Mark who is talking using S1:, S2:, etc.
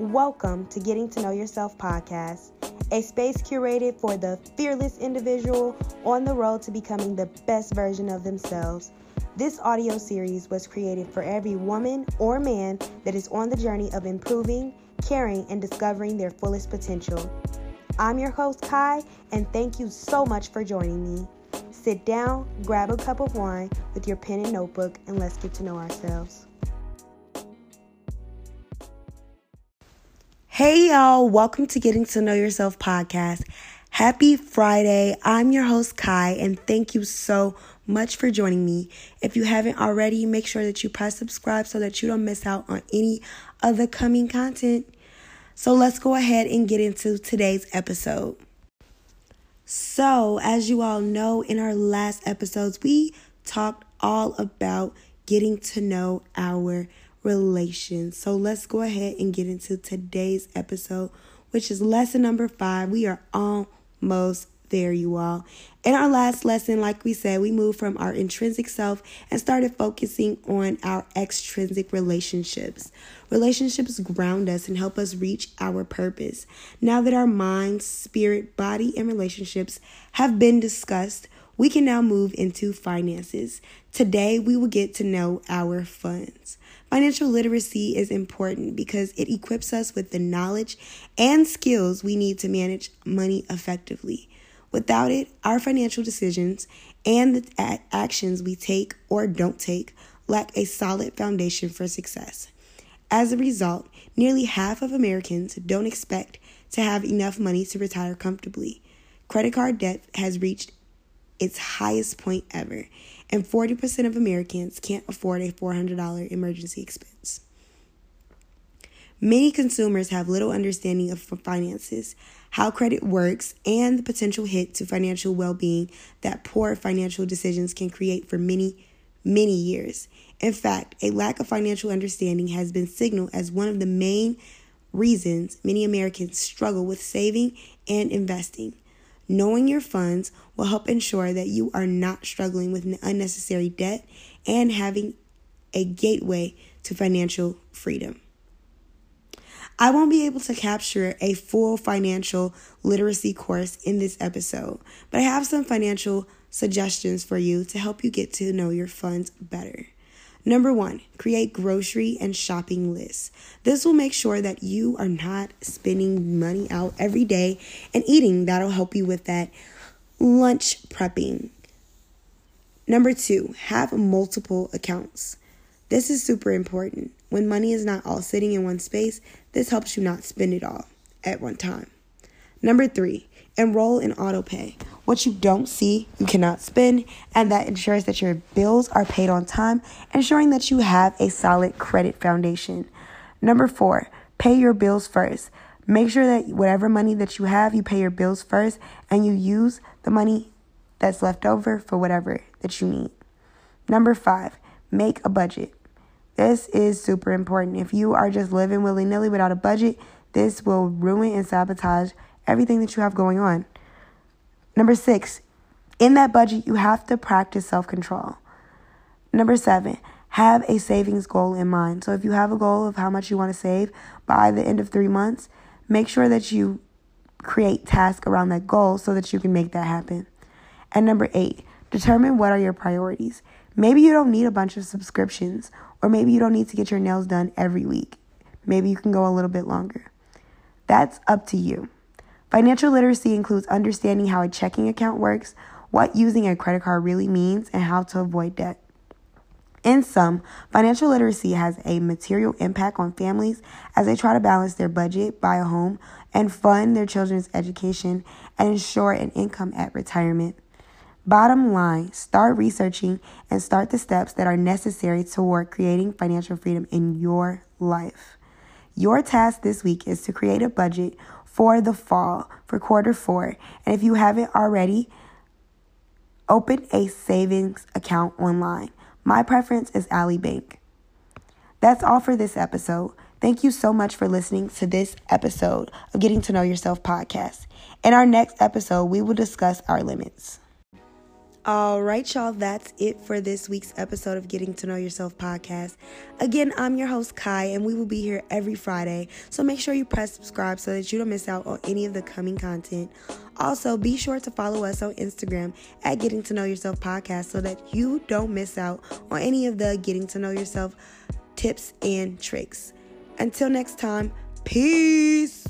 S1: Welcome to Getting to Know Yourself podcast, a space curated for the fearless individual on the road to becoming the best version of themselves. This audio series was created for every woman or man that is on the journey of improving, caring, and discovering their fullest potential. I'm your host, Kai, and thank you so much for joining me. Sit down, grab a cup of wine with your pen and notebook, and let's get to know ourselves. Hey, y'all. Welcome to Getting to Know Yourself podcast. Happy Friday. I'm your host, Kai, and thank you so much for joining me. If you haven't already, make sure that you press subscribe so that you don't miss out on any of the coming content. So let's go ahead and get into today's episode. So, as you all know, in our last episodes, we talked all about getting to know our relations. So let's go ahead and get into today's episode, which is lesson number five. We are almost there, you all. In our last lesson, like we said, we moved from our intrinsic self and started focusing on our extrinsic relationships. Relationships ground us and help us reach our purpose. Now that our mind, spirit, body, and relationships have been discussed, we can now move into finances. Today, we will get to know our funds. Financial literacy is important because it equips us with the knowledge and skills we need to manage money effectively. Without it, our financial decisions and the actions we take or don't take lack a solid foundation for success. As a result, nearly half of Americans don't expect to have enough money to retire comfortably. Credit card debt has reached its highest point ever, and 40% of Americans can't afford a $400 emergency expense. Many consumers have little understanding of finances, how credit works, and the potential hit to financial well being that poor financial decisions can create for many, many years. In fact, a lack of financial understanding has been signaled as one of the main reasons many Americans struggle with saving and investing. Knowing your funds will help ensure that you are not struggling with unnecessary debt and having a gateway to financial freedom. I won't be able to capture a full financial literacy course in this episode, but I have some financial suggestions for you to help you get to know your funds better. Number one, create grocery and shopping lists. This will make sure that you are not spending money out every day and eating. That'll help you with that lunch prepping. Number two, have multiple accounts. This is super important. When money is not all sitting in one space, this helps you not spend it all at one time. Number three, enroll in autopay. What you don't see, you cannot spend, and that ensures that your bills are paid on time, ensuring that you have a solid credit foundation. Number four, pay your bills first. Make sure that whatever money that you have, you pay your bills first, and you use the money that's left over for whatever that you need. Number five, make a budget. This is super important. If you are just living willy nilly without a budget, this will ruin and sabotage everything that you have going on. Number six, in that budget, you have to practice self control. Number seven, have a savings goal in mind. So if you have a goal of how much you want to save by the end of three months, make sure that you create tasks around that goal so that you can make that happen. And number eight, determine what are your priorities. Maybe you don't need a bunch of subscriptions, or maybe you don't need to get your nails done every week. Maybe you can go a little bit longer. That's up to you. Financial literacy includes understanding how a checking account works, what using a credit card really means, and how to avoid debt. In sum, financial literacy has a material impact on families as they try to balance their budget, buy a home, and fund their children's education and ensure an income at retirement. Bottom line, start researching and start the steps that are necessary toward creating financial freedom in your life. Your task this week is to create a budget for the fall, for quarter four. And if you haven't already, open a savings account online. My preference is Ally Bank. That's all for this episode. Thank you so much for listening to this episode of Getting to Know Yourself podcast. In our next episode, we will discuss our limits. All right, y'all, that's it for this week's episode of Getting to Know Yourself podcast. Again, I'm your host, Kai, and we will be here every Friday. So make sure you press subscribe so that you don't miss out on any of the coming content. Also, be sure to follow us on Instagram at Getting to Know Yourself podcast so that you don't miss out on any of the Getting to Know Yourself tips and tricks. Until next time, peace.